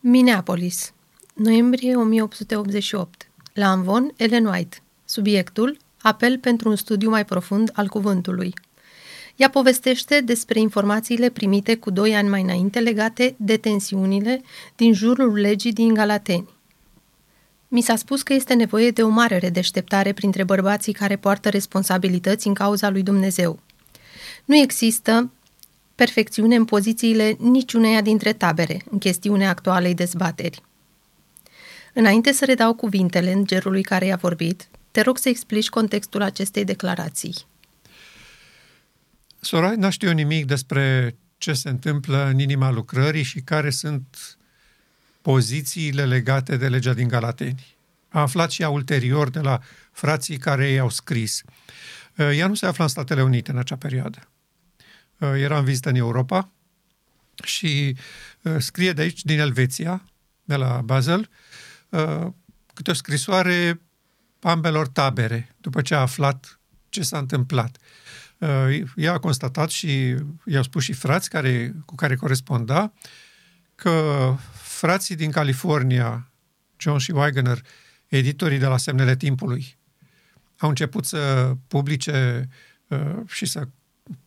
Minneapolis, noiembrie 1888. La Anvon, Ellen White. Subiectul, apel pentru un studiu mai profund al cuvântului. Ea povestește despre informațiile primite cu doi ani mai înainte legate de tensiunile din jurul legii din Galateni. Mi s-a spus că este nevoie de o mare redeșteptare printre bărbații care poartă responsabilități în cauza lui Dumnezeu. Nu există perfecțiune în pozițiile niciuneia dintre tabere în chestiunea actualei dezbateri. Înainte să redau cuvintele îngerului care i-a vorbit, te rog să explici contextul acestei declarații. Sorai, nu știu nimic despre ce se întâmplă în inima lucrării și care sunt pozițiile legate de legea din Galateni. A aflat și ea ulterior de la frații care i-au scris. Ea nu se află în Statele Unite în acea perioadă. Era în vizită în Europa și scrie de aici, din Elveția, de la Basel, câte o scrisoare ambelor tabere, după ce a aflat ce s-a întâmplat. Ea a constatat și i-au spus și frați care, cu care coresponda că frații din California, John și Wagner, editorii de la Semnele Timpului, au început să publice uh, și să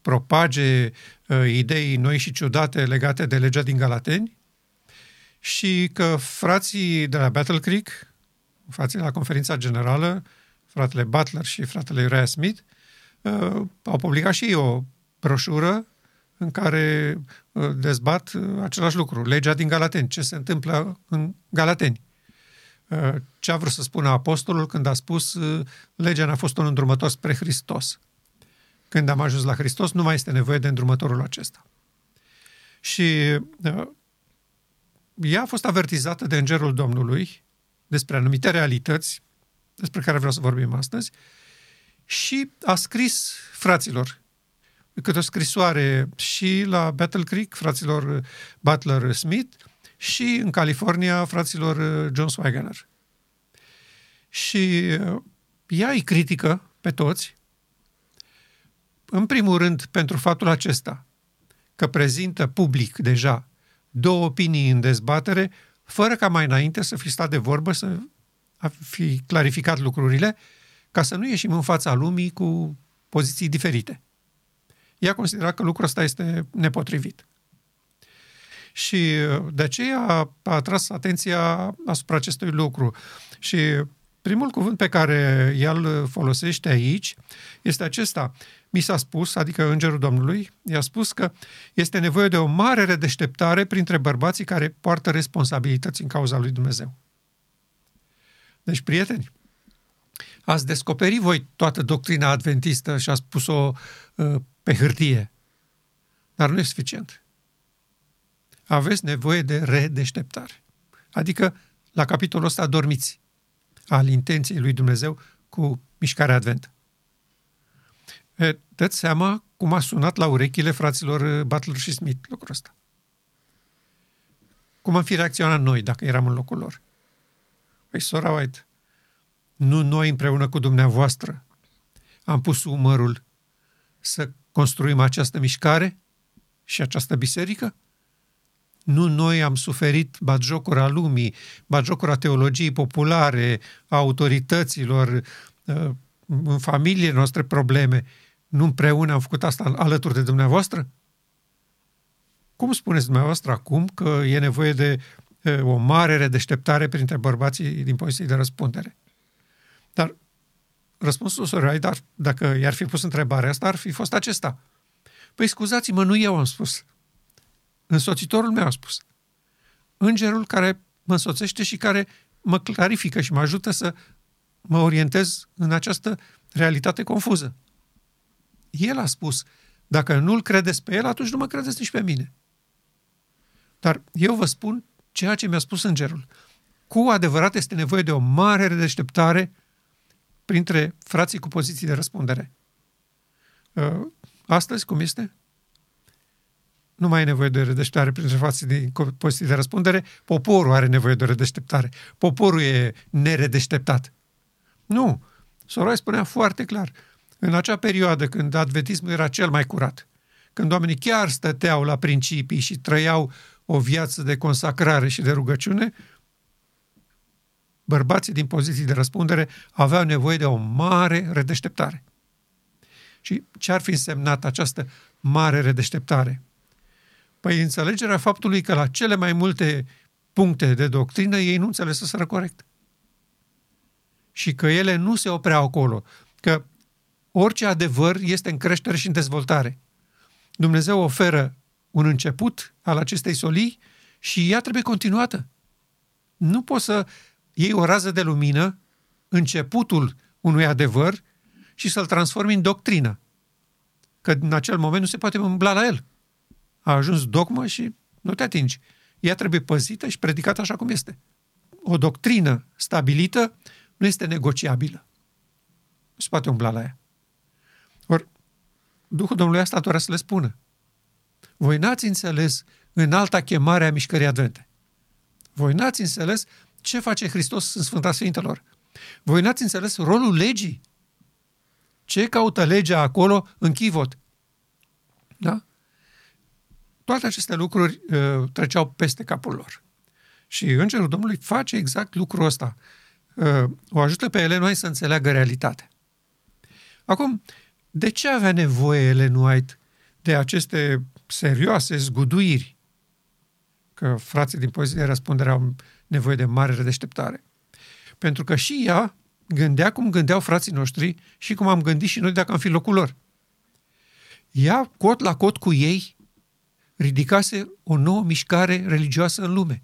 propage uh, idei noi și ciudate legate de legea din Galateni și că frații de la Battle Creek, frații de la conferința generală, fratele Butler și fratele Uriah Smith, uh, au publicat și ei o broșură în care uh, dezbat uh, același lucru, legea din Galateni, ce se întâmplă în Galateni. Uh, ce a vrut să spună apostolul când a spus legea ne-a fost un îndrumător spre Hristos. Când am ajuns la Hristos, nu mai este nevoie de îndrumătorul acesta. Și ea a fost avertizată de Îngerul Domnului despre anumite realități despre care vreau să vorbim astăzi și a scris fraților câte o scrisoare și la Battle Creek, fraților Butler Smith, și în California, fraților John Wagner. Și uh, ea îi critică pe toți, în primul rând pentru faptul acesta, că prezintă public deja două opinii în dezbatere, fără ca mai înainte să fi stat de vorbă, să fi clarificat lucrurile, ca să nu ieșim în fața lumii cu poziții diferite ea considera că lucrul ăsta este nepotrivit. Și uh, de aceea a atras atenția asupra acestui lucru. Și primul cuvânt pe care el folosește aici este acesta. Mi s-a spus, adică Îngerul Domnului, i-a spus că este nevoie de o mare redeșteptare printre bărbații care poartă responsabilități în cauza lui Dumnezeu. Deci, prieteni, ați descoperit voi toată doctrina adventistă și ați pus-o uh, pe hârtie. Dar nu e suficient. Aveți nevoie de redeșteptare. Adică, la capitolul ăsta, dormiți al intenției lui Dumnezeu cu mișcarea adventă. E, dă seama cum a sunat la urechile fraților Butler și Smith lucrul ăsta. Cum am fi reacționat noi dacă eram în locul lor? Păi, sora White, nu noi împreună cu dumneavoastră am pus umărul să construim această mișcare și această biserică? Nu noi am suferit bagiocura lumii, bagiocura teologiei populare, a autorităților, uh, în familiile noastre probleme. Nu împreună am făcut asta alături de dumneavoastră? Cum spuneți dumneavoastră acum că e nevoie de uh, o mare redeșteptare printre bărbații din poziții de răspundere? Dar răspunsul Sorai, dar dacă i-ar fi pus întrebarea asta, ar fi fost acesta. Păi scuzați-mă, nu eu am spus. Însoțitorul meu a spus. Îngerul care mă însoțește și care mă clarifică și mă ajută să mă orientez în această realitate confuză. El a spus, dacă nu-l credeți pe el, atunci nu mă credeți nici pe mine. Dar eu vă spun ceea ce mi-a spus îngerul. Cu adevărat este nevoie de o mare redeșteptare printre frații cu poziții de răspundere. Uh, astăzi, cum este? Nu mai e nevoie de redeșteptare printre frații din poziții de răspundere, poporul are nevoie de redeșteptare. Poporul e neredeșteptat. Nu. Soroi spunea foarte clar, în acea perioadă când adventismul era cel mai curat, când oamenii chiar stăteau la principii și trăiau o viață de consacrare și de rugăciune, bărbații din poziții de răspundere aveau nevoie de o mare redeșteptare. Și ce ar fi însemnat această mare redeșteptare? Păi înțelegerea faptului că la cele mai multe puncte de doctrină ei nu înțeleseseră corect. Și că ele nu se opreau acolo. Că orice adevăr este în creștere și în dezvoltare. Dumnezeu oferă un început al acestei solii și ea trebuie continuată. Nu poți să iei o rază de lumină, începutul unui adevăr, și să-l transformi în doctrină. Că în acel moment nu se poate umbla la el. A ajuns dogmă și nu te atingi. Ea trebuie păzită și predicată așa cum este. O doctrină stabilită nu este negociabilă. Nu se poate umbla la ea. Ori, Duhul Domnului asta doar să le spună. Voi n-ați înțeles în alta chemare a mișcării advente. Voi n-ați înțeles ce face Hristos în Sfânta Sfintelor. Voi n-ați înțeles rolul legii. Ce caută legea acolo în chivot? Da? Toate aceste lucruri uh, treceau peste capul lor. Și Îngerul Domnului face exact lucrul ăsta. Uh, o ajută pe Ellen White să înțeleagă realitatea. Acum, de ce avea nevoie Ellen White de aceste serioase zguduiri? Că frații din poziție de răspundere au nevoie de mare redeșteptare. Pentru că și ea gândea cum gândeau frații noștri și cum am gândit și noi dacă am fi locul lor. Ea, cot la cot cu ei, ridicase o nouă mișcare religioasă în lume.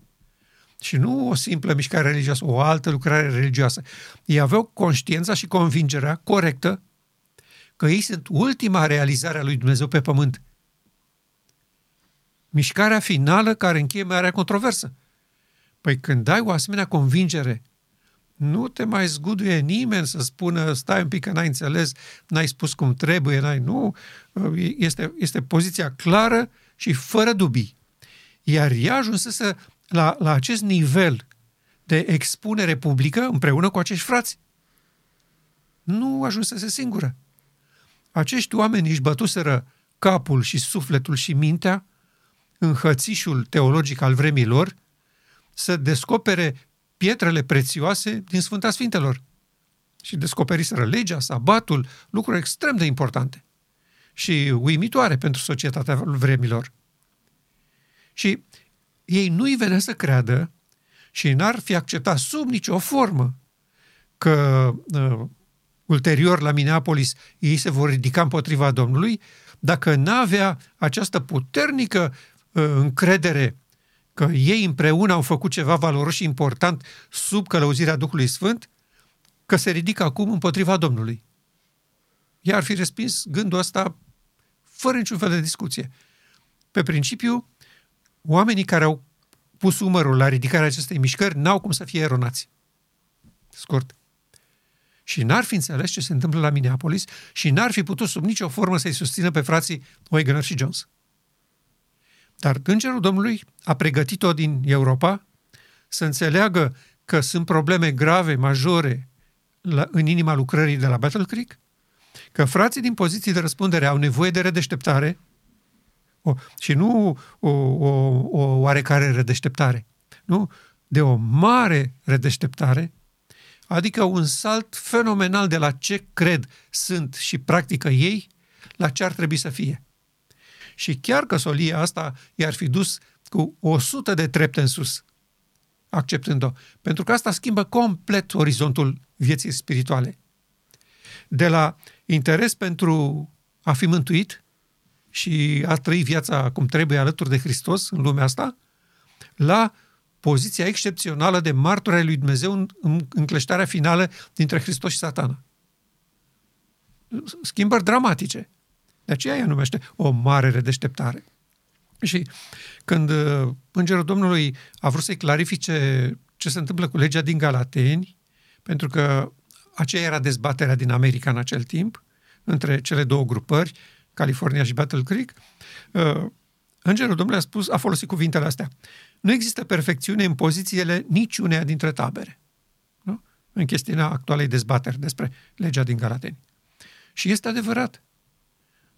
Și nu o simplă mișcare religioasă, o altă lucrare religioasă. Ei aveau conștiința și convingerea corectă că ei sunt ultima realizare a lui Dumnezeu pe pământ. Mișcarea finală care încheie marea controversă. Păi când ai o asemenea convingere, nu te mai zguduie nimeni să spună stai un pic că n-ai înțeles, n-ai spus cum trebuie, n-ai, nu. Este, este poziția clară și fără dubii. Iar ea ajunsese la, la acest nivel de expunere publică împreună cu acești frați. Nu ajunsese singură. Acești oameni își bătuseră capul și sufletul și mintea în hățișul teologic al vremilor să descopere pietrele prețioase din Sfânta Sfintelor. Și descoperiseră legea, sabatul, lucruri extrem de importante și uimitoare pentru societatea vremilor. Și ei nu-i venea să creadă și n-ar fi acceptat sub nicio formă că uh, ulterior la Minneapolis ei se vor ridica împotriva Domnului dacă n-avea această puternică uh, încredere că ei împreună au făcut ceva valoros și important sub călăuzirea Duhului Sfânt, că se ridică acum împotriva Domnului. Ea ar fi respins gândul ăsta fără niciun fel de discuție. Pe principiu, oamenii care au pus umărul la ridicarea acestei mișcări n-au cum să fie eronați. Scurt. Și n-ar fi înțeles ce se întâmplă la Minneapolis și n-ar fi putut sub nicio formă să-i susțină pe frații Wegener și Jones. Dar Îngerul Domnului a pregătit-o din Europa să înțeleagă că sunt probleme grave, majore la, în inima lucrării de la Battle Creek, că frații din poziții de răspundere au nevoie de redeșteptare o, și nu o, o, o oarecare redeșteptare, nu? De o mare redeșteptare, adică un salt fenomenal de la ce cred, sunt și practică ei, la ce ar trebui să fie. Și chiar că solia asta i-ar fi dus cu 100 de trepte în sus, acceptând-o. Pentru că asta schimbă complet orizontul vieții spirituale. De la interes pentru a fi mântuit și a trăi viața cum trebuie alături de Hristos în lumea asta, la poziția excepțională de martori lui Dumnezeu în, în încleștarea finală dintre Hristos și satana. Schimbări dramatice. De aceea ea numește o mare redeșteptare. Și când uh, Îngerul Domnului a vrut să-i clarifice ce se întâmplă cu legea din Galateni, pentru că aceea era dezbaterea din America în acel timp, între cele două grupări, California și Battle Creek, uh, Îngerul Domnului a spus, a folosit cuvintele astea. Nu există perfecțiune în pozițiile niciunea dintre tabere. Nu? În chestiunea actualei dezbateri despre legea din Galateni. Și este adevărat.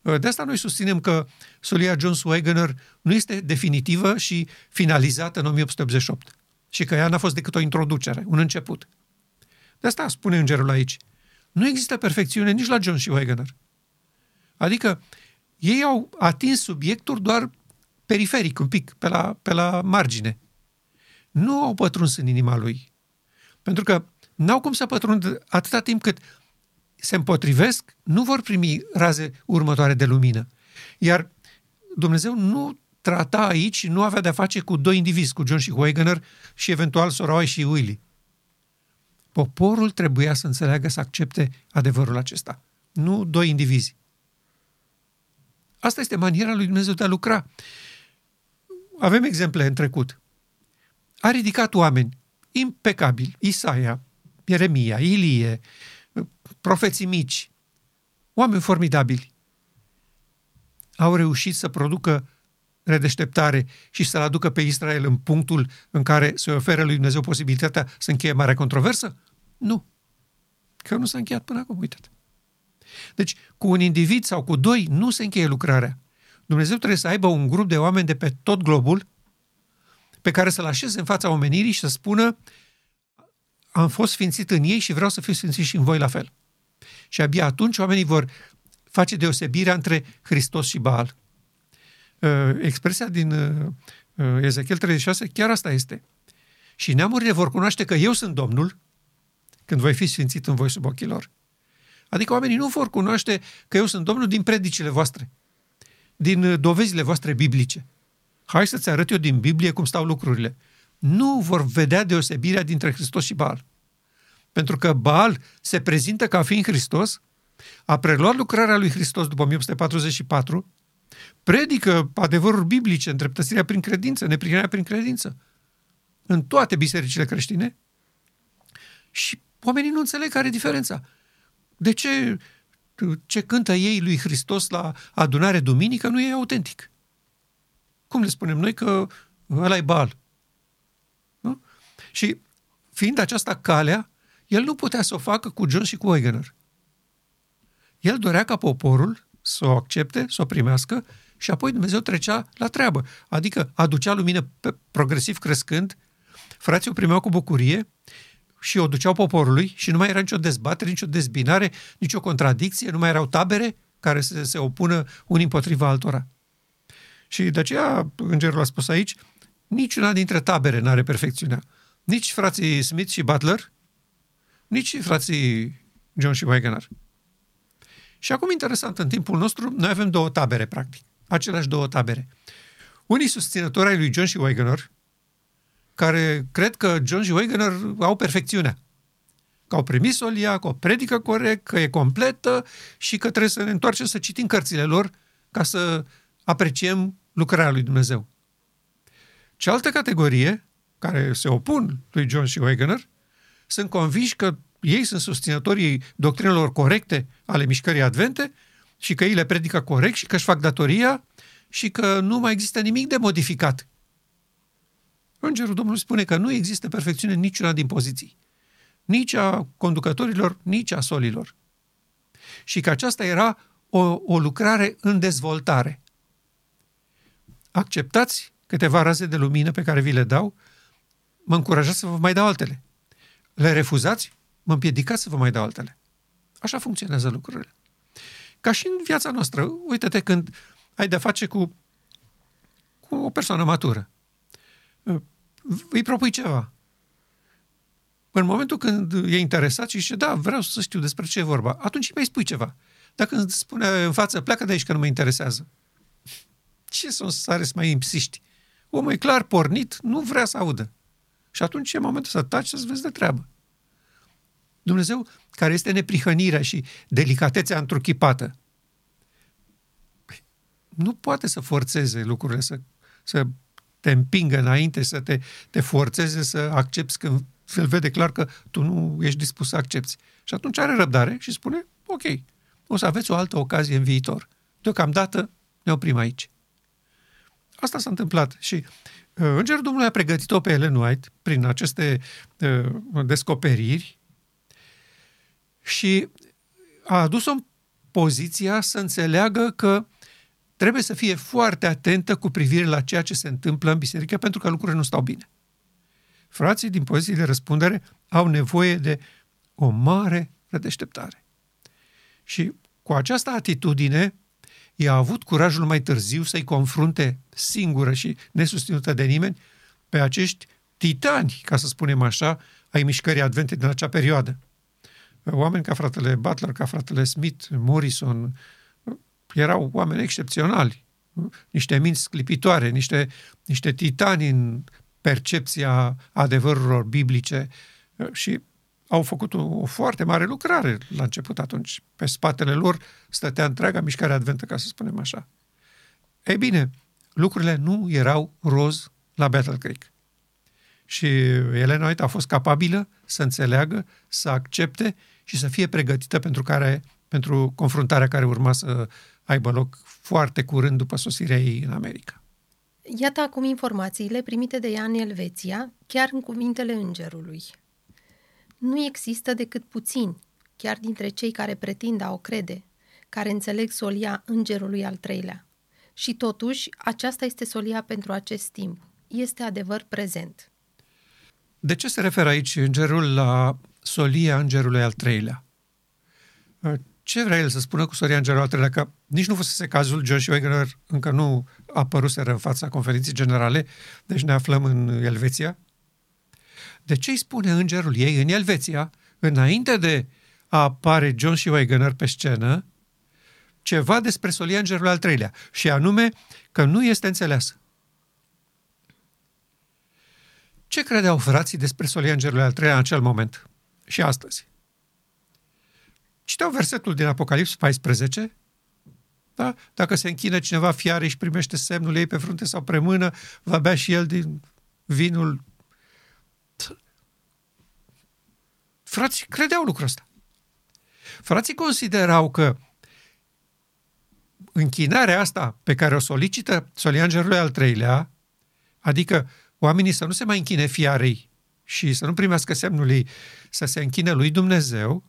Uh, de asta noi susținem că solia Jones Wagoner nu este definitivă și finalizată în 1888 și că ea n-a fost decât o introducere, un început. De asta spune îngerul aici. Nu există perfecțiune nici la John și Wagoner. Adică ei au atins subiectul doar periferic, un pic, pe la, pe la margine. Nu au pătruns în inima lui. Pentru că n-au cum să pătrund atâta timp cât se împotrivesc, nu vor primi raze următoare de lumină. Iar Dumnezeu nu trata aici, nu avea de-a face cu doi indivizi, cu John și Wegener și eventual Soroi și Willy. Poporul trebuia să înțeleagă, să accepte adevărul acesta. Nu doi indivizi. Asta este maniera lui Dumnezeu de a lucra. Avem exemple în trecut. A ridicat oameni impecabili. Isaia, Ieremia, Ilie, profeții mici, oameni formidabili. Au reușit să producă redeșteptare și să-l aducă pe Israel în punctul în care se oferă lui Dumnezeu posibilitatea să încheie marea controversă? Nu. Că nu s-a încheiat până acum, uitați. Deci, cu un individ sau cu doi nu se încheie lucrarea. Dumnezeu trebuie să aibă un grup de oameni de pe tot globul pe care să-l așeze în fața omenirii și să spună am fost sfințit în ei și vreau să fiu sfințit și în voi la fel. Și abia atunci oamenii vor face deosebirea între Hristos și Baal. Uh, expresia din uh, uh, Ezechiel 36 chiar asta este. Și neamurile vor cunoaște că eu sunt Domnul când voi fi sfințit în voi sub ochii lor. Adică oamenii nu vor cunoaște că eu sunt Domnul din predicile voastre, din dovezile voastre biblice. Hai să-ți arăt eu din Biblie cum stau lucrurile. Nu vor vedea deosebirea dintre Hristos și Baal. Pentru că Baal se prezintă ca fiind Hristos, a preluat lucrarea lui Hristos după 1844, predică adevăruri biblice, întreptățirea prin credință, neprihănirea prin credință, în toate bisericile creștine și oamenii nu înțeleg care e diferența. De ce ce cântă ei lui Hristos la adunare duminică nu e autentic? Cum le spunem noi că ăla e bal? Nu? Și fiind aceasta calea, el nu putea să o facă cu John și cu Wegener. El dorea ca poporul să o accepte, să o primească și apoi Dumnezeu trecea la treabă. Adică aducea lumină progresiv crescând, frații o primeau cu bucurie și o duceau poporului și nu mai era nicio dezbatere, nicio dezbinare, nicio contradicție, nu mai erau tabere care să se opună unii împotriva altora. Și de aceea îngerul a spus aici, niciuna dintre tabere nu are perfecțiunea. Nici frații Smith și Butler, nici frații John și Wegener. Și acum, interesant, în timpul nostru, noi avem două tabere, practic. Aceleași două tabere. Unii susținători ai lui John și Wegener, care cred că John și Wegener au perfecțiunea. Că au primit solia, că o predică corect, că e completă și că trebuie să ne întoarcem să citim cărțile lor ca să apreciem lucrarea lui Dumnezeu. Cealaltă categorie, care se opun lui John și Wegener, sunt convinși că ei sunt susținătorii doctrinelor corecte ale mișcării advente și că ei le predică corect și că își fac datoria și că nu mai există nimic de modificat. Îngerul Domnului spune că nu există perfecțiune niciuna din poziții. Nici a conducătorilor, nici a solilor. Și că aceasta era o, o lucrare în dezvoltare. Acceptați câteva raze de lumină pe care vi le dau, mă încurajați să vă mai dau altele. Le refuzați, mă împiedicați să vă mai dau altele. Așa funcționează lucrurile. Ca și în viața noastră, uite-te când ai de-a face cu, cu o persoană matură. Îi propui ceva. În momentul când e interesat și zice, da, vreau să știu despre ce e vorba, atunci îi mai spui ceva. Dacă îți spune în față, pleacă de aici că nu mă interesează. Ce să sare să mai insisti? Omul e clar pornit, nu vrea să audă. Și atunci e momentul să taci să-ți vezi de treabă. Dumnezeu, care este neprihănirea și delicatețea întruchipată, nu poate să forțeze lucrurile, să, să te împingă înainte, să te, te forțeze să accepti când se vede clar că tu nu ești dispus să accepti. Și atunci are răbdare și spune, ok, o să aveți o altă ocazie în viitor. Deocamdată ne oprim aici. Asta s-a întâmplat și uh, Îngerul Domnului a pregătit-o pe Ellen White prin aceste uh, descoperiri și a adus-o poziția să înțeleagă că trebuie să fie foarte atentă cu privire la ceea ce se întâmplă în biserică, pentru că lucrurile nu stau bine. Frații din poziții de răspundere au nevoie de o mare rădeșteptare. Și cu această atitudine, ea a avut curajul mai târziu să-i confrunte singură și nesusținută de nimeni pe acești titani, ca să spunem așa, ai mișcării advente din acea perioadă. Oameni ca fratele Butler, ca fratele Smith, Morrison, erau oameni excepționali, niște minți sclipitoare, niște, niște titani în percepția adevărurilor biblice și au făcut o, o foarte mare lucrare la început atunci. Pe spatele lor stătea întreaga mișcare adventă, ca să spunem așa. Ei bine, lucrurile nu erau roz la Battle Creek. Și Elena White a fost capabilă să înțeleagă, să accepte și să fie pregătită pentru, care, pentru confruntarea care urma să aibă loc foarte curând după sosirea ei în America. Iată acum informațiile primite de ea în Elveția, chiar în cuvintele îngerului. Nu există decât puțini, chiar dintre cei care pretind a o crede, care înțeleg solia îngerului al treilea. Și totuși, aceasta este solia pentru acest timp. Este adevăr prezent. De ce se referă aici îngerul la solia îngerului al treilea? Ce vrea el să spună cu solia îngerului al treilea? Că nici nu fusese cazul, Josh Wagner încă nu a apăruseră în fața conferinței generale, deci ne aflăm în Elveția. De ce îi spune îngerul ei în Elveția, înainte de a apare John și Wagner pe scenă, ceva despre solia îngerului al treilea, și anume că nu este înțeleasă. Ce credeau frații despre solia îngerului al treilea în acel moment și astăzi? Citeau versetul din Apocalips 14, da? Dacă se închină cineva fiare și primește semnul ei pe frunte sau pe mână, va bea și el din vinul. Frații credeau lucrul ăsta. Frații considerau că închinarea asta pe care o solicită solia îngerului al treilea, adică oamenii să nu se mai închine fiarei și să nu primească semnul ei, să se închine lui Dumnezeu,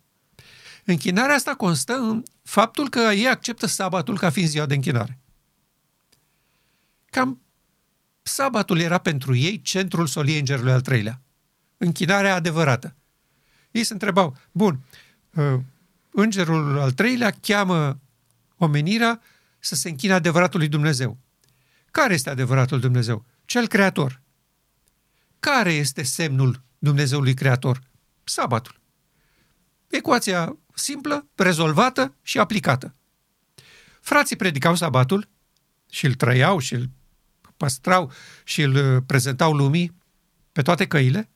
închinarea asta constă în faptul că ei acceptă sabatul ca fiind ziua de închinare. Cam sabatul era pentru ei centrul soliei îngerului al treilea. Închinarea adevărată. Ei se întrebau, bun, uh, îngerul al treilea cheamă omenirea să se închine adevăratului Dumnezeu. Care este adevăratul Dumnezeu? Cel creator. Care este semnul Dumnezeului creator? Sabatul. Ecuația simplă, rezolvată și aplicată. Frații predicau sabatul și îl trăiau și îl păstrau și îl uh, prezentau lumii pe toate căile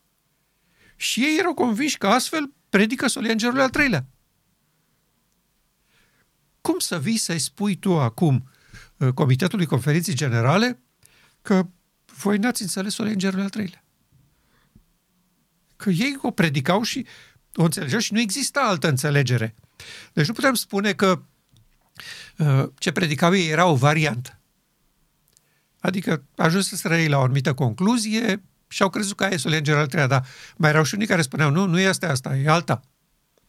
și ei erau convinși că astfel predică solia îngerului al treilea. Cum să vii să-i spui tu acum uh, Comitetului Conferinței Generale că voi n-ați înțeles solia îngerului al treilea? Că ei o predicau și o înțelegeau și nu exista altă înțelegere. Deci nu putem spune că uh, ce predicau ei era o variantă. Adică ajunseseră ei la o anumită concluzie și au crezut că aia e solia îngerului al treilea, dar mai erau și unii care spuneau, nu, nu este asta, e alta.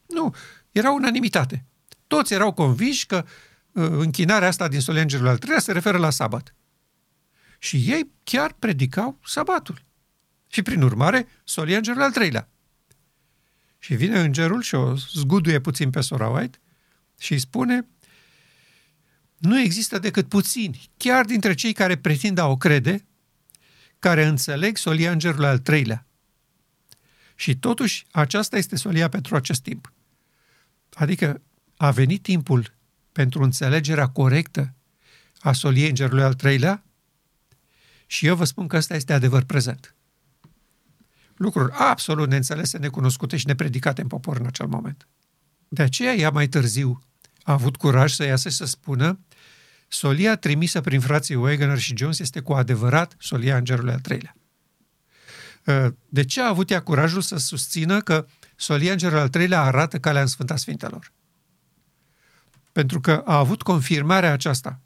Nu, era unanimitate. Toți erau convinși că uh, închinarea asta din solia îngerului al treilea se referă la sabat. Și ei chiar predicau sabatul. Și prin urmare, solia îngerului al treilea. Și vine îngerul și o zguduie puțin pe sora White și îi spune nu există decât puțini, chiar dintre cei care pretind a o crede, care înțeleg solia îngerului al treilea. Și totuși, aceasta este solia pentru acest timp. Adică a venit timpul pentru înțelegerea corectă a soliei îngerului al treilea și eu vă spun că ăsta este adevăr prezent lucruri absolut neînțelese, necunoscute și nepredicate în popor în acel moment. De aceea ea mai târziu a avut curaj să iasă și să spună solia trimisă prin frații Wegener și Jones este cu adevărat solia îngerului al treilea. Uh, de ce a avut ea curajul să susțină că solia îngerului al treilea arată calea în Sfânta Sfintelor? Pentru că a avut confirmarea aceasta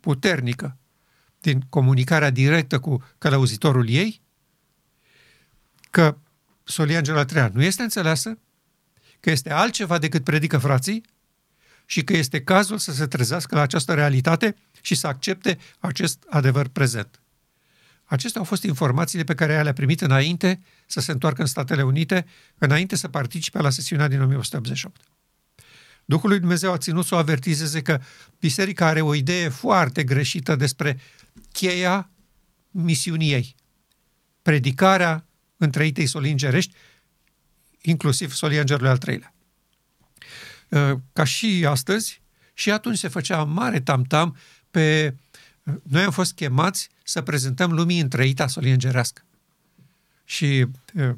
puternică din comunicarea directă cu călăuzitorul ei, că solia Angela Treia nu este înțeleasă, că este altceva decât predică frații și că este cazul să se trezească la această realitate și să accepte acest adevăr prezent. Acestea au fost informațiile pe care le-a primit înainte să se întoarcă în Statele Unite, înainte să participe la sesiunea din 1988. Duhul lui Dumnezeu a ținut să o avertizeze că biserica are o idee foarte greșită despre cheia misiunii ei. Predicarea întreitei solii îngerești, inclusiv solii îngerului al treilea. Uh, ca și astăzi, și atunci se făcea mare tam-tam pe... Uh, noi am fost chemați să prezentăm lumii întreita solie îngerească. Și uh,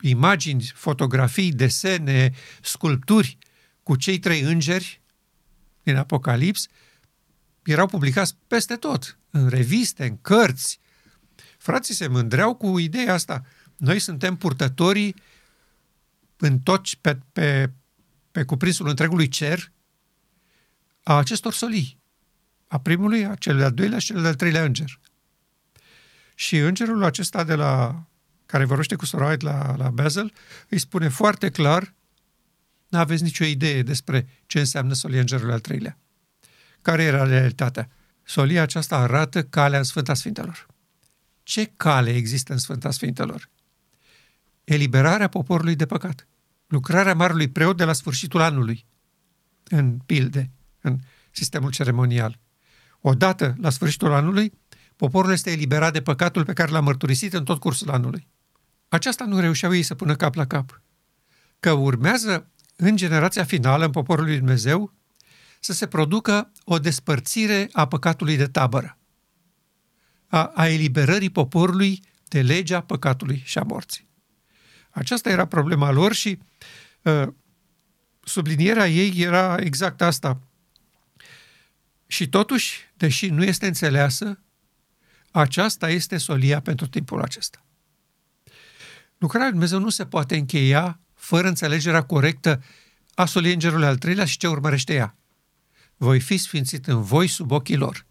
imagini, fotografii, desene, sculpturi cu cei trei îngeri din Apocalips erau publicați peste tot, în reviste, în cărți. Frații se mândreau cu ideea asta. Noi suntem purtătorii în tot, pe, pe, pe cuprinsul întregului cer a acestor solii. A primului, a cel de-al doilea și cel de-al treilea înger. Și îngerul acesta de la care vorbește cu Sora la, la Basel, îi spune foarte clar nu aveți nicio idee despre ce înseamnă solia îngerului al treilea. Care era realitatea? Solia aceasta arată calea în Sfânta Sfintelor. Ce cale există în Sfânta Sfintelor? Eliberarea poporului de păcat. Lucrarea Marului Preot de la sfârșitul anului, în pilde, în sistemul ceremonial. Odată, la sfârșitul anului, poporul este eliberat de păcatul pe care l-a mărturisit în tot cursul anului. Aceasta nu reușeau ei să pună cap la cap. Că urmează în generația finală, în poporul lui Dumnezeu, să se producă o despărțire a păcatului de tabără, a, a eliberării poporului de legea păcatului și a morții. Aceasta era problema lor și uh, sublinierea ei era exact asta. Și totuși, deși nu este înțeleasă, aceasta este solia pentru timpul acesta. Lucrarea lui Dumnezeu nu se poate încheia fără înțelegerea corectă a soliei îngerului al treilea și ce urmărește ea. Voi fi sfințit în voi sub ochii lor.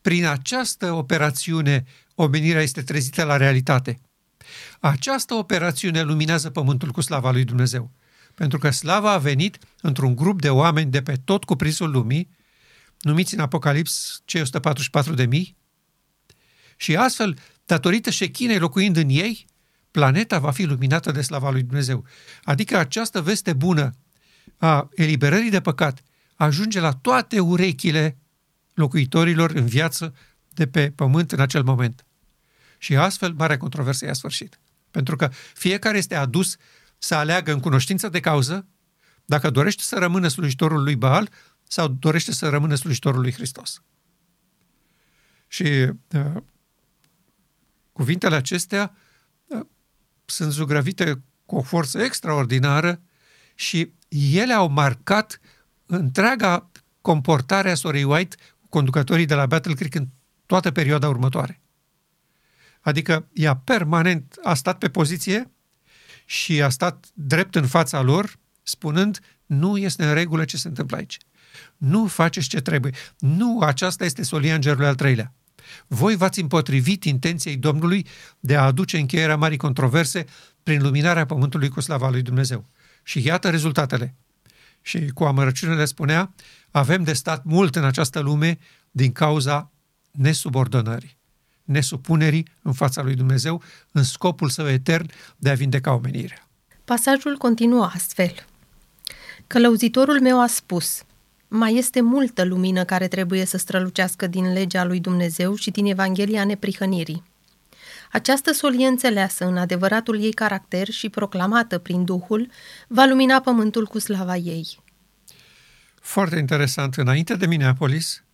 Prin această operațiune, omenirea este trezită la realitate. Această operațiune luminează pământul cu slava lui Dumnezeu. Pentru că slava a venit într-un grup de oameni de pe tot cuprinsul lumii, numiți în Apocalips cei 144 de mii, și astfel, datorită șechinei locuind în ei, planeta va fi luminată de slava lui Dumnezeu. Adică această veste bună a eliberării de păcat ajunge la toate urechile locuitorilor în viață de pe pământ în acel moment. Și astfel, marea controversă i-a sfârșit. Pentru că fiecare este adus să aleagă în cunoștință de cauză dacă dorește să rămână slujitorul lui Baal sau dorește să rămână slujitorul lui Hristos. Și uh, cuvintele acestea uh, sunt zugrăvite cu o forță extraordinară și ele au marcat întreaga comportare a Sorei White, conducătorii de la Battle Creek în toată perioada următoare. Adică ea permanent a stat pe poziție și a stat drept în fața lor, spunând, nu este în regulă ce se întâmplă aici. Nu faceți ce trebuie. Nu, aceasta este solia îngerului al treilea. Voi v-ați împotrivit intenției Domnului de a aduce încheierea marii controverse prin luminarea pământului cu slava lui Dumnezeu. Și iată rezultatele. Și cu amărăciune le spunea, avem de stat mult în această lume din cauza nesubordonării, nesupunerii în fața lui Dumnezeu, în scopul său etern de a vindeca omenirea. Pasajul continuă astfel. Călăuzitorul meu a spus, mai este multă lumină care trebuie să strălucească din legea lui Dumnezeu și din Evanghelia neprihănirii. Această solie înțeleasă în adevăratul ei caracter și proclamată prin Duhul, va lumina pământul cu slava ei. Foarte interesant. Înainte de Minneapolis,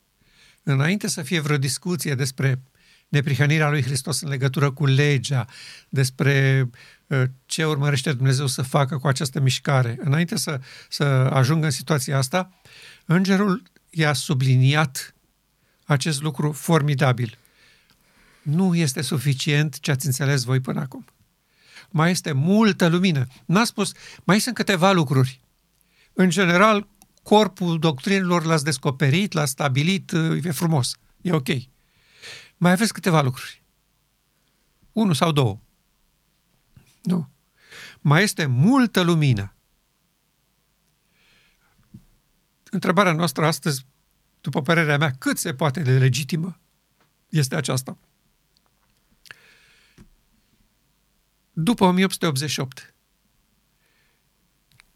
înainte să fie vreo discuție despre neprihănirea lui Hristos în legătură cu legea, despre uh, ce urmărește Dumnezeu să facă cu această mișcare, înainte să, să ajungă în situația asta, îngerul i-a subliniat acest lucru formidabil nu este suficient ce ați înțeles voi până acum. Mai este multă lumină. N-a spus, mai sunt câteva lucruri. În general, corpul doctrinelor l-ați descoperit, l-ați stabilit, e frumos, e ok. Mai aveți câteva lucruri. Unu sau două. Nu. Mai este multă lumină. întrebarea noastră astăzi, după părerea mea, cât se poate de legitimă este aceasta. După 1888,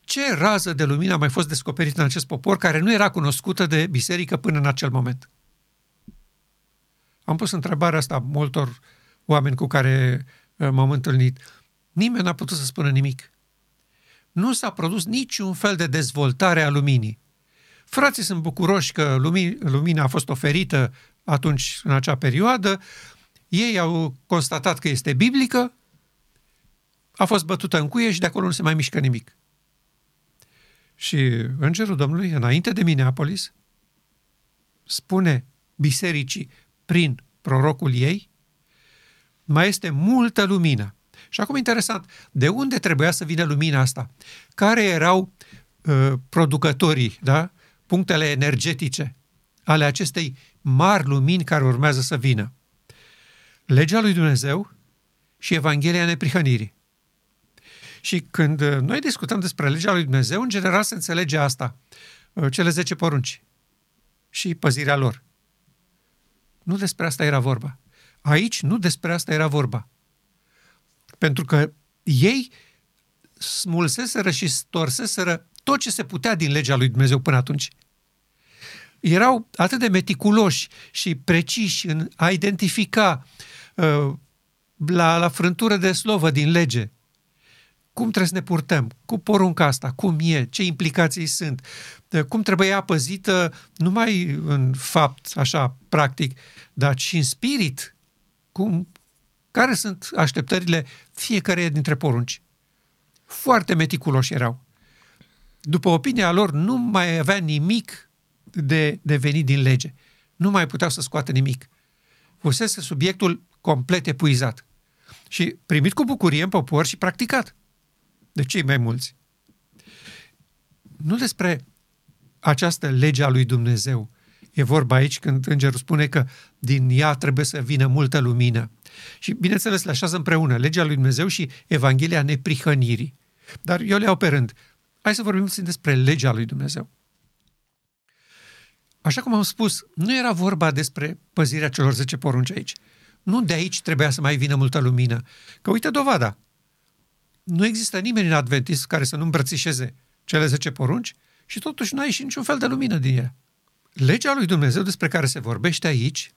ce rază de lumină a mai fost descoperită în acest popor care nu era cunoscută de biserică până în acel moment? Am pus întrebarea asta multor oameni cu care uh, m-am întâlnit. Nimeni n-a putut să spună nimic. Nu s-a produs niciun fel de dezvoltare a luminii. Frații sunt bucuroși că lumina a fost oferită atunci, în acea perioadă. Ei au constatat că este biblică, a fost bătută în cuie și de acolo nu se mai mișcă nimic. Și Îngerul Domnului, înainte de Minneapolis, spune bisericii prin prorocul ei, mai este multă lumină. Și acum interesant, de unde trebuia să vină lumina asta? Care erau uh, producătorii, da? punctele energetice ale acestei mari lumini care urmează să vină? Legea lui Dumnezeu și Evanghelia neprihănirii. Și când uh, noi discutăm despre legea lui Dumnezeu, în general se înțelege asta, uh, cele 10 porunci și păzirea lor. Nu despre asta era vorba. Aici nu despre asta era vorba. Pentru că ei smulseseră și storseseră tot ce se putea din legea lui Dumnezeu până atunci. Erau atât de meticuloși și preciși în a identifica uh, la, la frântură de slovă din lege cum trebuie să ne purtăm cu porunca asta, cum e, ce implicații sunt, cum trebuie ea păzită numai în fapt, așa, practic, dar și în spirit, cum, care sunt așteptările fiecare dintre porunci. Foarte meticuloși erau. După opinia lor, nu mai avea nimic de, de venit din lege. Nu mai puteau să scoată nimic. Fusese subiectul complet epuizat. Și primit cu bucurie în popor și practicat de cei mai mulți. Nu despre această lege a lui Dumnezeu. E vorba aici când îngerul spune că din ea trebuie să vină multă lumină. Și, bineînțeles, le așează împreună legea lui Dumnezeu și Evanghelia neprihănirii. Dar eu le iau pe rând. Hai să vorbim puțin despre legea lui Dumnezeu. Așa cum am spus, nu era vorba despre păzirea celor 10 porunci aici. Nu de aici trebuia să mai vină multă lumină. Că uite dovada nu există nimeni în Adventist care să nu îmbrățișeze cele 10 porunci și totuși nu ai și niciun fel de lumină din ele. Legea lui Dumnezeu despre care se vorbește aici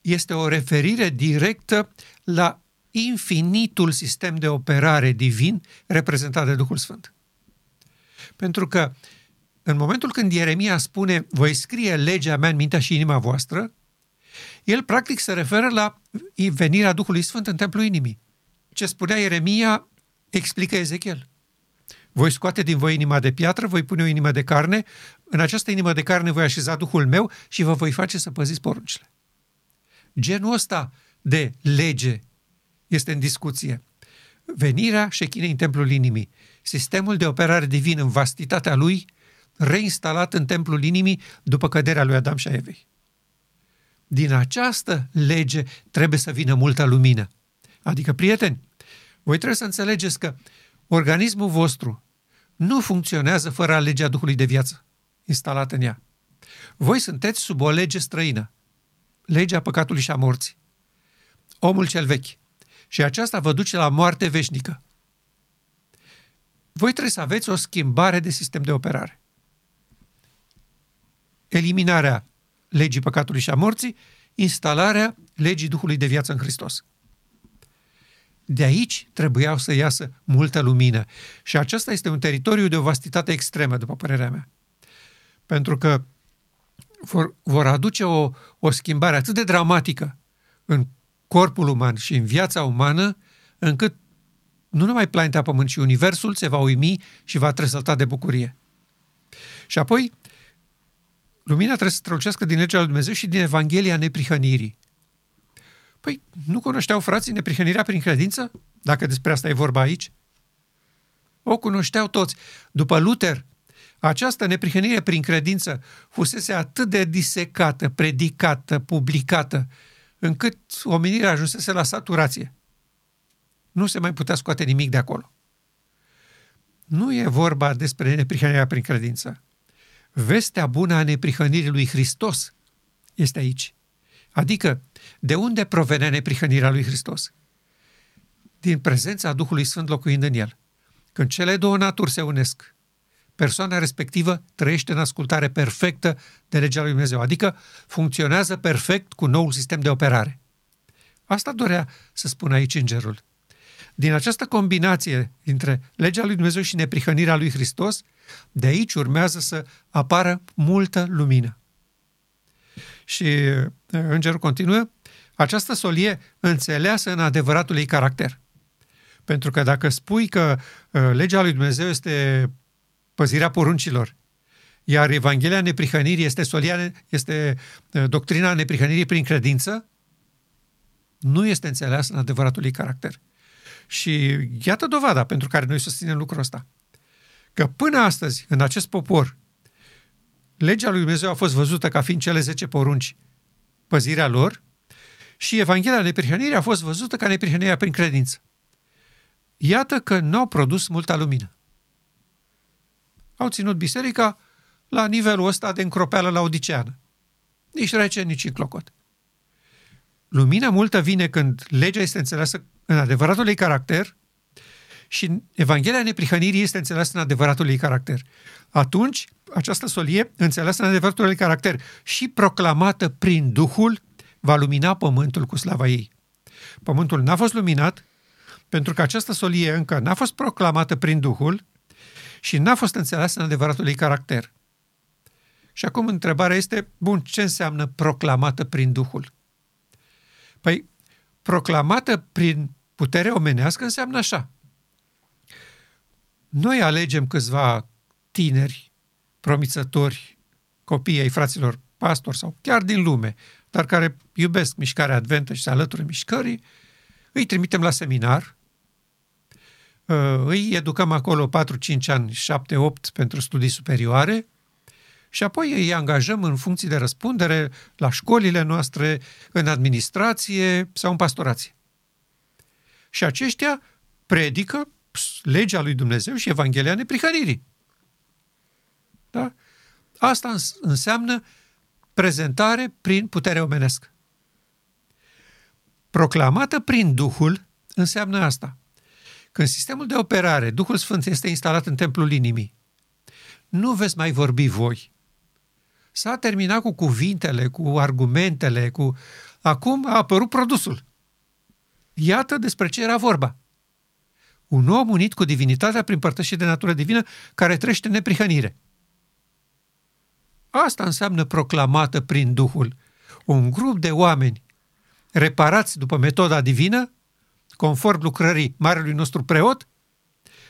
este o referire directă la infinitul sistem de operare divin reprezentat de Duhul Sfânt. Pentru că în momentul când Ieremia spune voi scrie legea mea în mintea și inima voastră, el practic se referă la venirea Duhului Sfânt în templul inimii. Ce spunea Ieremia explică Ezechiel. Voi scoate din voi inima de piatră, voi pune o inimă de carne, în această inimă de carne voi așeza Duhul meu și vă voi face să păziți poruncile. Genul ăsta de lege este în discuție. Venirea șechinei în templul inimii, sistemul de operare divin în vastitatea lui, reinstalat în templul inimii după căderea lui Adam și a Evei. Din această lege trebuie să vină multă lumină. Adică, prieteni, voi trebuie să înțelegeți că organismul vostru nu funcționează fără legea Duhului de viață instalată în ea. Voi sunteți sub o lege străină, legea păcatului și a morții. Omul cel vechi. Și aceasta vă duce la moarte veșnică. Voi trebuie să aveți o schimbare de sistem de operare. Eliminarea legii păcatului și a morții, instalarea legii Duhului de viață în Hristos. De aici trebuiau să iasă multă lumină. Și acesta este un teritoriu de o vastitate extremă, după părerea mea. Pentru că vor, vor aduce o, o schimbare atât de dramatică în corpul uman și în viața umană, încât nu numai planeta Pământ, ci Universul se va uimi și va tresălta de bucurie. Și apoi, lumina trebuie să strălucească din legea lui Dumnezeu și din Evanghelia neprihănirii. Păi nu cunoșteau frații neprihănirea prin credință? Dacă despre asta e vorba aici? O cunoșteau toți. După Luther, această neprihănire prin credință fusese atât de disecată, predicată, publicată, încât omenirea ajunsese la saturație. Nu se mai putea scoate nimic de acolo. Nu e vorba despre neprihănirea prin credință. vestea bună a neprihănirii lui Hristos este aici. Adică, de unde provenea neprihănirea lui Hristos? Din prezența Duhului Sfânt locuind în el. Când cele două naturi se unesc, persoana respectivă trăiește în ascultare perfectă de legea lui Dumnezeu, adică funcționează perfect cu noul sistem de operare. Asta dorea să spună aici îngerul. Din această combinație între legea lui Dumnezeu și neprihănirea lui Hristos, de aici urmează să apară multă lumină. Și uh, îngerul continuă, această solie înțeleasă în adevăratul ei caracter. Pentru că dacă spui că uh, legea lui Dumnezeu este păzirea poruncilor, iar Evanghelia neprihănirii este, solia, este uh, doctrina neprihănirii prin credință, nu este înțeleasă în adevăratul ei caracter. Și iată dovada pentru care noi susținem lucrul ăsta. Că până astăzi, în acest popor, legea lui Dumnezeu a fost văzută ca fiind cele 10 porunci, păzirea lor, și Evanghelia neprihănirii a fost văzută ca neprihănirea prin credință. Iată că nu au produs multă lumină. Au ținut biserica la nivelul ăsta de încropeală la odiceană. Nici rece, nici în clocot. Lumina multă vine când legea este înțeleasă în adevăratul ei caracter și Evanghelia neprihănirii este înțeleasă în adevăratul ei caracter. Atunci, această solie, înțeleasă în adevăratul ei caracter și proclamată prin Duhul, va lumina pământul cu slava ei. Pământul n-a fost luminat pentru că această solie încă n-a fost proclamată prin Duhul și n-a fost înțeleasă în adevăratul ei caracter. Și acum întrebarea este, bun, ce înseamnă proclamată prin Duhul? Păi, proclamată prin putere omenească înseamnă așa. Noi alegem câțiva tineri, promițători, copii ai fraților pastori sau chiar din lume, dar care iubesc mișcarea adventă și se alătură mișcării, îi trimitem la seminar, uh, îi educăm acolo 4-5 ani, 7-8 pentru studii superioare și apoi îi angajăm în funcții de răspundere la școlile noastre, în administrație sau în pastorație. Și aceștia predică legea lui Dumnezeu și Evanghelia neprihănirii. Da? Asta înseamnă prezentare prin putere omenească. Proclamată prin Duhul înseamnă asta. Când sistemul de operare, Duhul Sfânt, este instalat în templul inimii, nu veți mai vorbi voi. S-a terminat cu cuvintele, cu argumentele, cu... Acum a apărut produsul. Iată despre ce era vorba. Un om unit cu divinitatea prin părtășie de natură divină care trăiește neprihănire. Asta înseamnă proclamată prin Duhul. Un grup de oameni reparați după metoda divină, conform lucrării marelui nostru preot,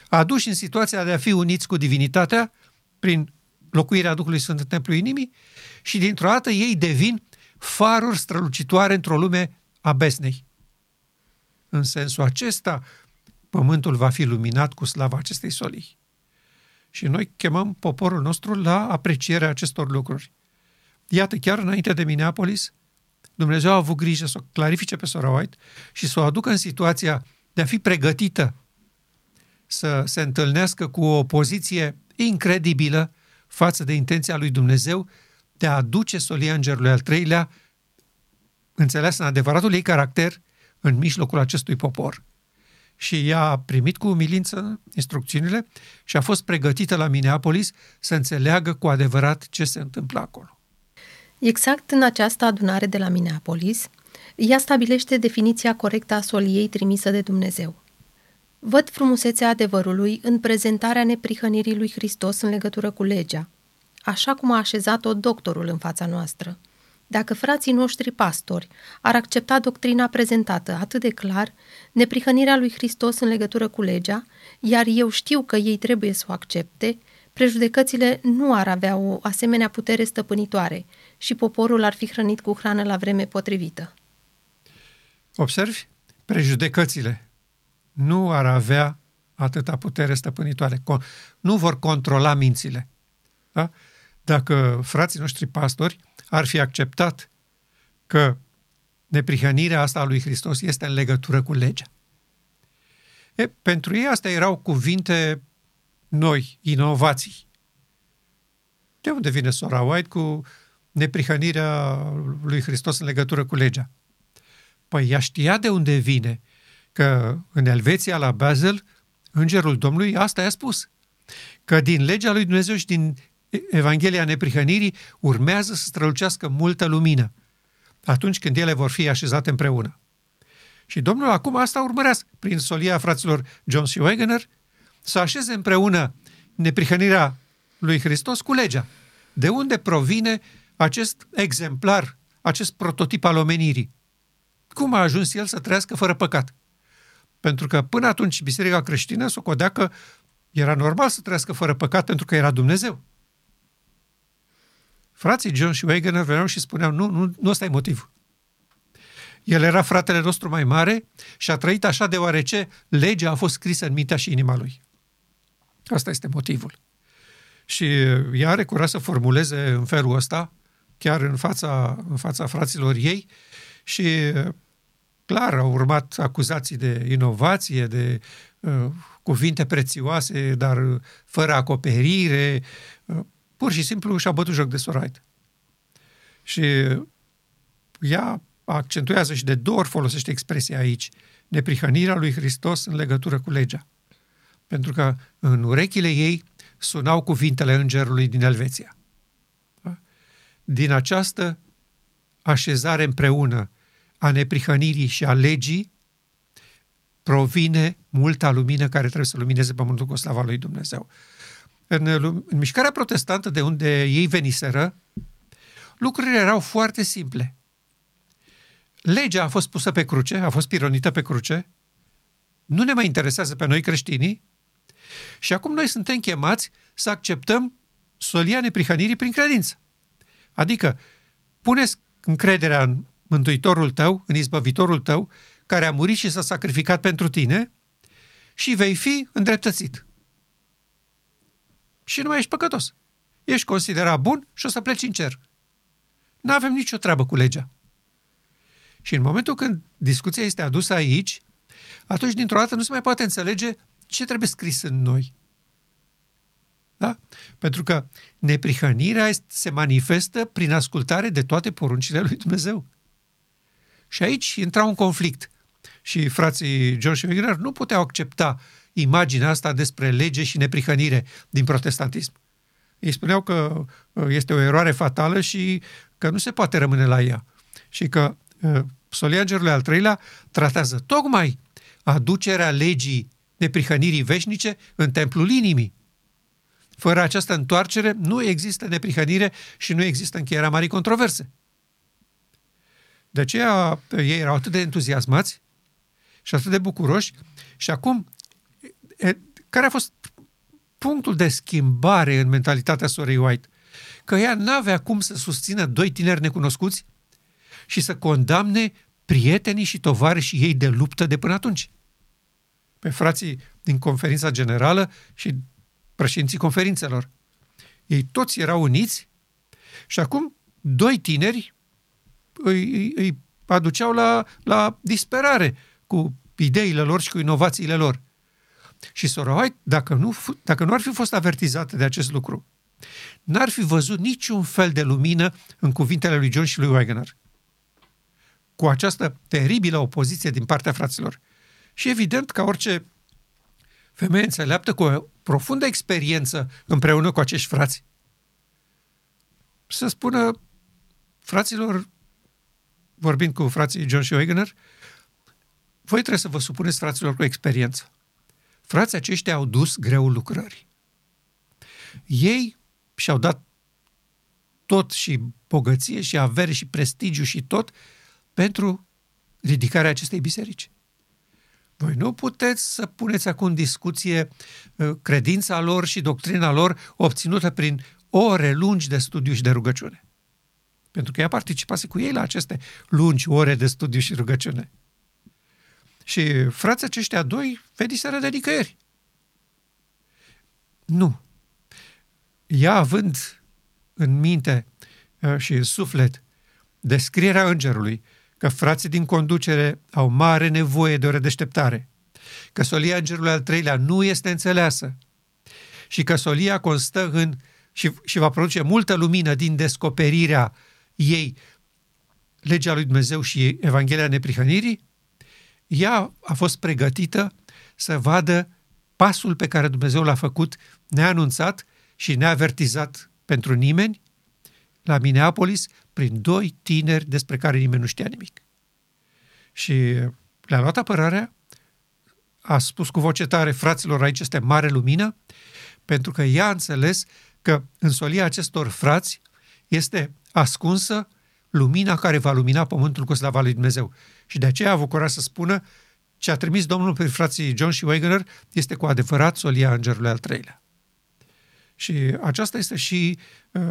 aduși în situația de a fi uniți cu divinitatea prin locuirea Duhului Sfânt în templul inimii și dintr-o dată ei devin faruri strălucitoare într-o lume a besnei. În sensul acesta, pământul va fi luminat cu slava acestei solii. Și noi chemăm poporul nostru la aprecierea acestor lucruri. Iată, chiar înainte de Minneapolis, Dumnezeu a avut grijă să o clarifice pe Sora White și să o aducă în situația de a fi pregătită să se întâlnească cu o poziție incredibilă față de intenția lui Dumnezeu de a aduce solia îngerului al treilea, înțeles în adevăratul ei caracter, în mijlocul acestui popor. Și ea a primit cu umilință instrucțiunile și a fost pregătită la Minneapolis să înțeleagă cu adevărat ce se întâmplă acolo. Exact în această adunare de la Minneapolis, ea stabilește definiția corectă a soliei trimisă de Dumnezeu. Văd frumusețea adevărului în prezentarea neprihănirii lui Hristos în legătură cu legea, așa cum a așezat-o doctorul în fața noastră. Dacă frații noștri pastori ar accepta doctrina prezentată atât de clar, neprihănirea lui Hristos în legătură cu legea, iar eu știu că ei trebuie să o accepte, prejudecățile nu ar avea o asemenea putere stăpânitoare și poporul ar fi hrănit cu hrană la vreme potrivită. Observi? Prejudecățile nu ar avea atâta putere stăpânitoare. Nu vor controla mințile. Da? Dacă frații noștri pastori ar fi acceptat că neprihănirea asta a lui Hristos este în legătură cu legea. E, pentru ei astea erau cuvinte noi, inovații. De unde vine sora White cu neprihănirea lui Hristos în legătură cu legea? Păi ea știa de unde vine, că în Elveția, la Basel, îngerul Domnului asta i-a spus, că din legea lui Dumnezeu și din Evanghelia neprihănirii urmează să strălucească multă lumină atunci când ele vor fi așezate împreună. Și Domnul acum asta urmărească, prin solia fraților John și Wegener, să așeze împreună neprihănirea lui Hristos cu legea. De unde provine acest exemplar, acest prototip al omenirii? Cum a ajuns el să trăiască fără păcat? Pentru că până atunci biserica creștină s-o că era normal să trăiască fără păcat pentru că era Dumnezeu. Frații John și Wegener veneau și spuneau, nu, nu, nu ăsta e motiv. El era fratele nostru mai mare și a trăit așa deoarece legea a fost scrisă în mintea și inima lui. Asta este motivul. Și ea are curaj să formuleze în felul ăsta, chiar în fața, în fața fraților ei și clar au urmat acuzații de inovație, de uh, cuvinte prețioase, dar fără acoperire, uh, pur și simplu și-a bătut joc de Sorait. Și ea accentuează și de două ori folosește expresia aici, neprihănirea lui Hristos în legătură cu legea. Pentru că în urechile ei sunau cuvintele îngerului din Elveția. Da? Din această așezare împreună a neprihănirii și a legii provine multa lumină care trebuie să lumineze pământul cu slava lui Dumnezeu. În, în mișcarea protestantă de unde ei veniseră, lucrurile erau foarte simple. Legea a fost pusă pe cruce, a fost pironită pe cruce, nu ne mai interesează pe noi creștinii și acum noi suntem chemați să acceptăm solia neprihănirii prin credință. Adică, puneți încrederea în Mântuitorul tău, în izbăvitorul tău, care a murit și s-a sacrificat pentru tine și vei fi îndreptățit și nu mai ești păcătos. Ești considerat bun și o să pleci în cer. Nu avem nicio treabă cu legea. Și în momentul când discuția este adusă aici, atunci dintr-o dată nu se mai poate înțelege ce trebuie scris în noi. Da? Pentru că neprihănirea se manifestă prin ascultare de toate poruncile lui Dumnezeu. Și aici intra un conflict. Și frații John și Wigner nu puteau accepta imaginea asta despre lege și neprihănire din protestantism. Ei spuneau că uh, este o eroare fatală și că nu se poate rămâne la ea. Și că uh, Solia Îngerului al treilea tratează tocmai aducerea legii neprihănirii veșnice în templul inimii. Fără această întoarcere nu există neprihănire și nu există încheierea marii controverse. De aceea ei erau atât de entuziasmați și atât de bucuroși și acum care a fost punctul de schimbare în mentalitatea sorei White? Că ea n-avea cum să susțină doi tineri necunoscuți și să condamne prietenii și tovarășii ei de luptă de până atunci. Pe frații din conferința generală și președinții conferințelor. Ei toți erau uniți și acum doi tineri îi, îi, îi aduceau la, la disperare cu ideile lor și cu inovațiile lor. Și sora White, dacă nu, dacă nu ar fi fost avertizată de acest lucru, n-ar fi văzut niciun fel de lumină în cuvintele lui John și lui Wagner. Cu această teribilă opoziție din partea fraților. Și evident că orice femeie înțeleaptă cu o profundă experiență împreună cu acești frați, să spună fraților, vorbind cu frații John și Wagner, voi trebuie să vă supuneți fraților cu experiență. Frații aceștia au dus greul lucrării. Ei și-au dat tot și bogăție și avere și prestigiu și tot pentru ridicarea acestei biserici. Voi nu puteți să puneți acum în discuție uh, credința lor și doctrina lor obținută prin ore lungi de studiu și de rugăciune. Pentru că ea participase cu ei la aceste lungi ore de studiu și rugăciune. Și frații aceștia doi veniseră de nicăieri. Nu. Ea având în minte uh, și în suflet descrierea îngerului că frații din conducere au mare nevoie de o redeșteptare, că solia îngerului al treilea nu este înțeleasă și că solia constă în și, și va produce multă lumină din descoperirea ei legea lui Dumnezeu și Evanghelia neprihănirii, ea a fost pregătită să vadă pasul pe care Dumnezeu l-a făcut neanunțat și neavertizat pentru nimeni la Minneapolis prin doi tineri despre care nimeni nu știa nimic. Și le-a luat apărarea, a spus cu voce tare, fraților, aici este mare lumină, pentru că ea a înțeles că în solia acestor frați este ascunsă lumina care va lumina pământul cu slava lui Dumnezeu. Și de aceea a avut curaj să spună ce a trimis Domnul pe frații John și Wagner este cu adevărat solia îngerului al treilea. Și aceasta este și uh,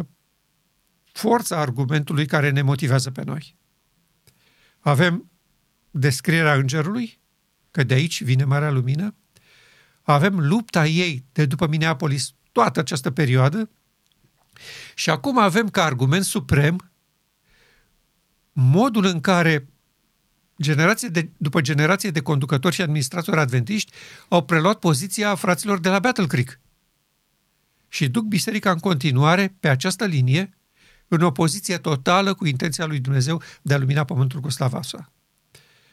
forța argumentului care ne motivează pe noi. Avem descrierea îngerului, că de aici vine Marea Lumină, avem lupta ei de după Minneapolis toată această perioadă și acum avem ca argument suprem modul în care generație de, după generație de conducători și administratori adventiști au preluat poziția fraților de la Battle Creek și duc biserica în continuare pe această linie în opoziție totală cu intenția lui Dumnezeu de a lumina pământul cu slava sa.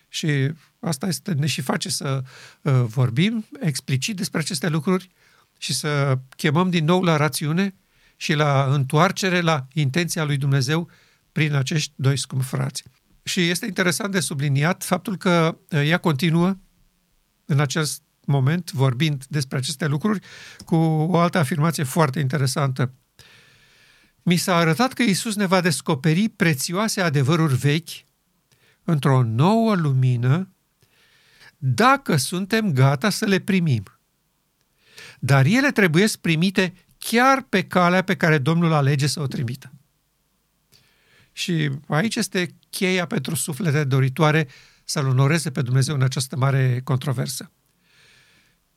Și asta este, ne și face să uh, vorbim explicit despre aceste lucruri și să chemăm din nou la rațiune și la întoarcere la intenția lui Dumnezeu prin acești doi scumpi frați. Și este interesant de subliniat faptul că uh, ea continuă în acest moment, vorbind despre aceste lucruri, cu o altă afirmație foarte interesantă. Mi s-a arătat că Isus ne va descoperi prețioase adevăruri vechi într-o nouă lumină dacă suntem gata să le primim. Dar ele trebuie primite chiar pe calea pe care Domnul alege să o trimită. Și aici este cheia pentru suflete doritoare să-L onoreze pe Dumnezeu în această mare controversă.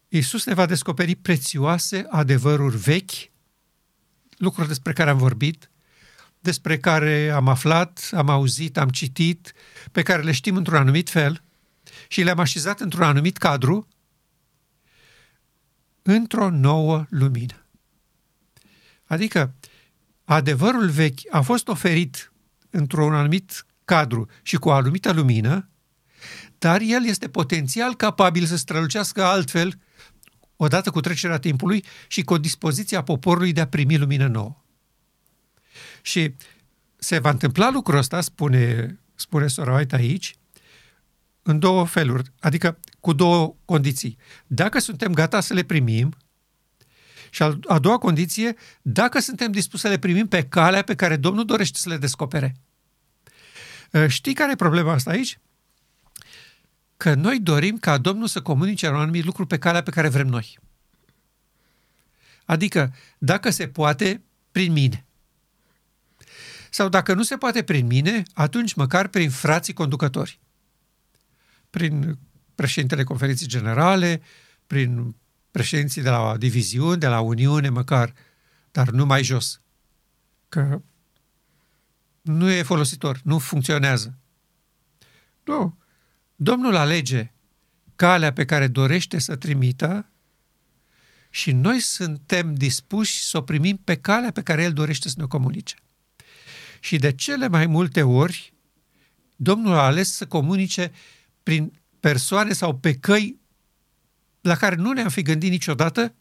Iisus ne va descoperi prețioase adevăruri vechi, lucruri despre care am vorbit, despre care am aflat, am auzit, am citit, pe care le știm într-un anumit fel și le-am așezat într-un anumit cadru, într-o nouă lumină. Adică, adevărul vechi a fost oferit într-un anumit cadru și cu o anumită lumină, dar el este potențial capabil să strălucească altfel odată cu trecerea timpului și cu dispoziția poporului de a primi lumină nouă. Și se va întâmpla lucrul ăsta, spune, spune Sora White aici, în două feluri, adică cu două condiții. Dacă suntem gata să le primim, și a doua condiție, dacă suntem dispuși să le primim pe calea pe care Domnul dorește să le descopere. Ă, știi care e problema asta aici? Că noi dorim ca Domnul să comunice un anumit lucru pe calea pe care vrem noi. Adică, dacă se poate, prin mine. Sau dacă nu se poate prin mine, atunci măcar prin frații conducători. Prin președintele conferinței generale, prin președinții de la diviziuni, de la Uniune măcar, dar nu mai jos. Că nu e folositor, nu funcționează. Nu. Domnul alege calea pe care dorește să trimită și noi suntem dispuși să o primim pe calea pe care El dorește să ne comunice. Și de cele mai multe ori, Domnul a ales să comunice prin persoane sau pe căi la care nu ne-am fi gândit niciodată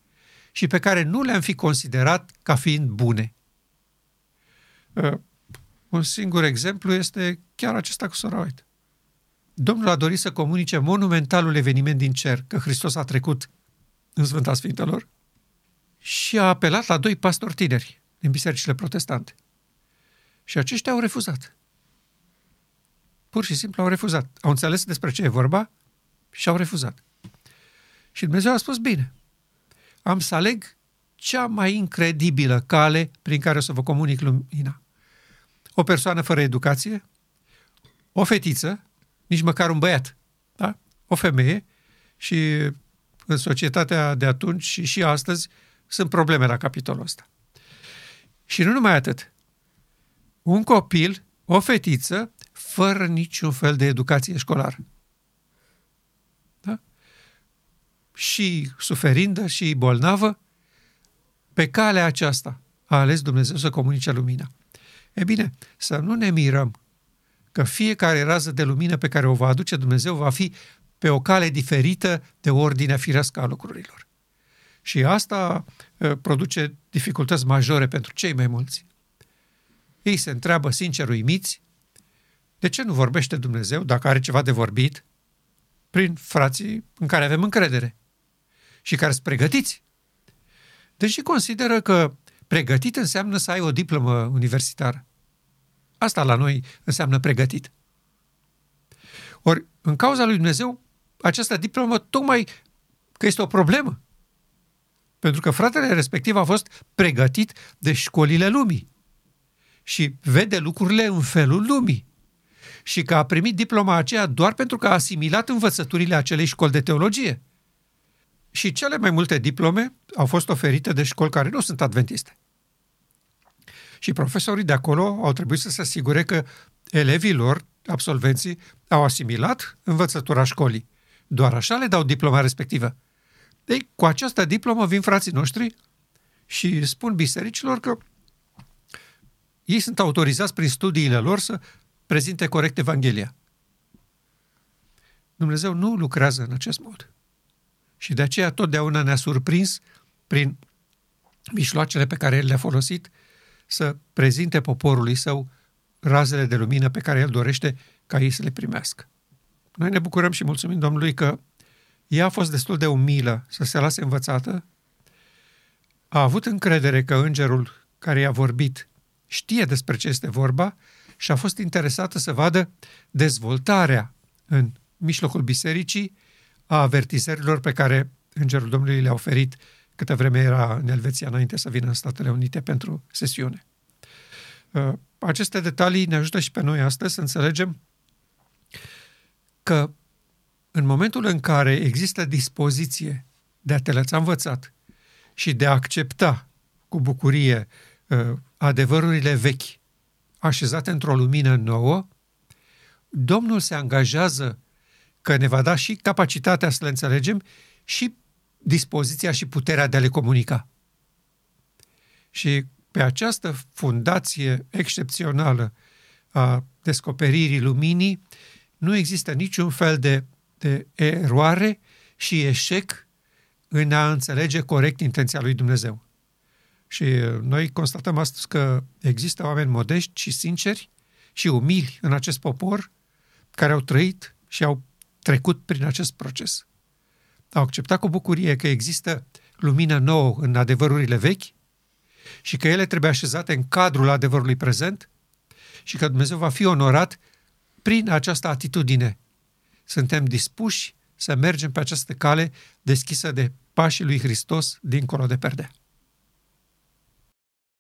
și pe care nu le-am fi considerat ca fiind bune. Uh, un singur exemplu este chiar acesta cu sora White. Domnul a dorit să comunice monumentalul eveniment din cer, că Hristos a trecut în Sfânta Sfintelor și a apelat la doi pastori tineri din bisericile protestante. Și aceștia au refuzat. Pur și simplu au refuzat. Au înțeles despre ce e vorba și au refuzat. Și Dumnezeu a spus, bine, am să aleg cea mai incredibilă cale prin care o să vă comunic lumina. O persoană fără educație, o fetiță, nici măcar un băiat, da? o femeie și în societatea de atunci și și astăzi sunt probleme la capitolul ăsta. Și nu numai atât. Un copil, o fetiță, fără niciun fel de educație școlară. Da? Și suferindă și bolnavă, pe calea aceasta, a ales Dumnezeu să comunice lumina. E bine, să nu ne mirăm că fiecare rază de lumină pe care o va aduce Dumnezeu va fi pe o cale diferită de ordinea firească a lucrurilor. Și asta uh, produce dificultăți majore pentru cei mai mulți. Ei se întreabă sincer uimiți, de ce nu vorbește Dumnezeu dacă are ceva de vorbit prin frații în care avem încredere și care sunt pregătiți? Deși consideră că pregătit înseamnă să ai o diplomă universitară. Asta la noi înseamnă pregătit. Ori, în cauza lui Dumnezeu, această diplomă tocmai că este o problemă. Pentru că fratele respectiv a fost pregătit de școlile lumii și vede lucrurile în felul lumii. Și că a primit diploma aceea doar pentru că a asimilat învățăturile acelei școli de teologie. Și cele mai multe diplome au fost oferite de școli care nu sunt adventiste. Și profesorii de acolo au trebuit să se asigure că elevii lor, absolvenții, au asimilat învățătura școlii. Doar așa le dau diploma respectivă. Ei, cu această diplomă vin frații noștri și spun bisericilor că ei sunt autorizați prin studiile lor să prezinte corect Evanghelia. Dumnezeu nu lucrează în acest mod. Și de aceea totdeauna ne-a surprins prin mișloacele pe care El le-a folosit să prezinte poporului său razele de lumină pe care El dorește ca ei să le primească. Noi ne bucurăm și mulțumim Domnului că ea a fost destul de umilă să se lase învățată, a avut încredere că îngerul care i-a vorbit știe despre ce este vorba și a fost interesată să vadă dezvoltarea în mijlocul bisericii a avertizărilor pe care Îngerul Domnului le-a oferit câtă vreme era în Elveția înainte să vină în Statele Unite pentru sesiune. Uh, aceste detalii ne ajută și pe noi astăzi să înțelegem că în momentul în care există dispoziție de a te lăsa învățat și de a accepta cu bucurie uh, adevărurile vechi așezate într-o lumină nouă, Domnul se angajează că ne va da și capacitatea să le înțelegem și dispoziția și puterea de a le comunica. Și pe această fundație excepțională a descoperirii luminii nu există niciun fel de, de eroare și eșec în a înțelege corect intenția lui Dumnezeu. Și noi constatăm astăzi că există oameni modești și sinceri și umili în acest popor care au trăit și au trecut prin acest proces. Au acceptat cu bucurie că există lumină nouă în adevărurile vechi și că ele trebuie așezate în cadrul adevărului prezent și că Dumnezeu va fi onorat prin această atitudine. Suntem dispuși să mergem pe această cale deschisă de pașii lui Hristos dincolo de perdea.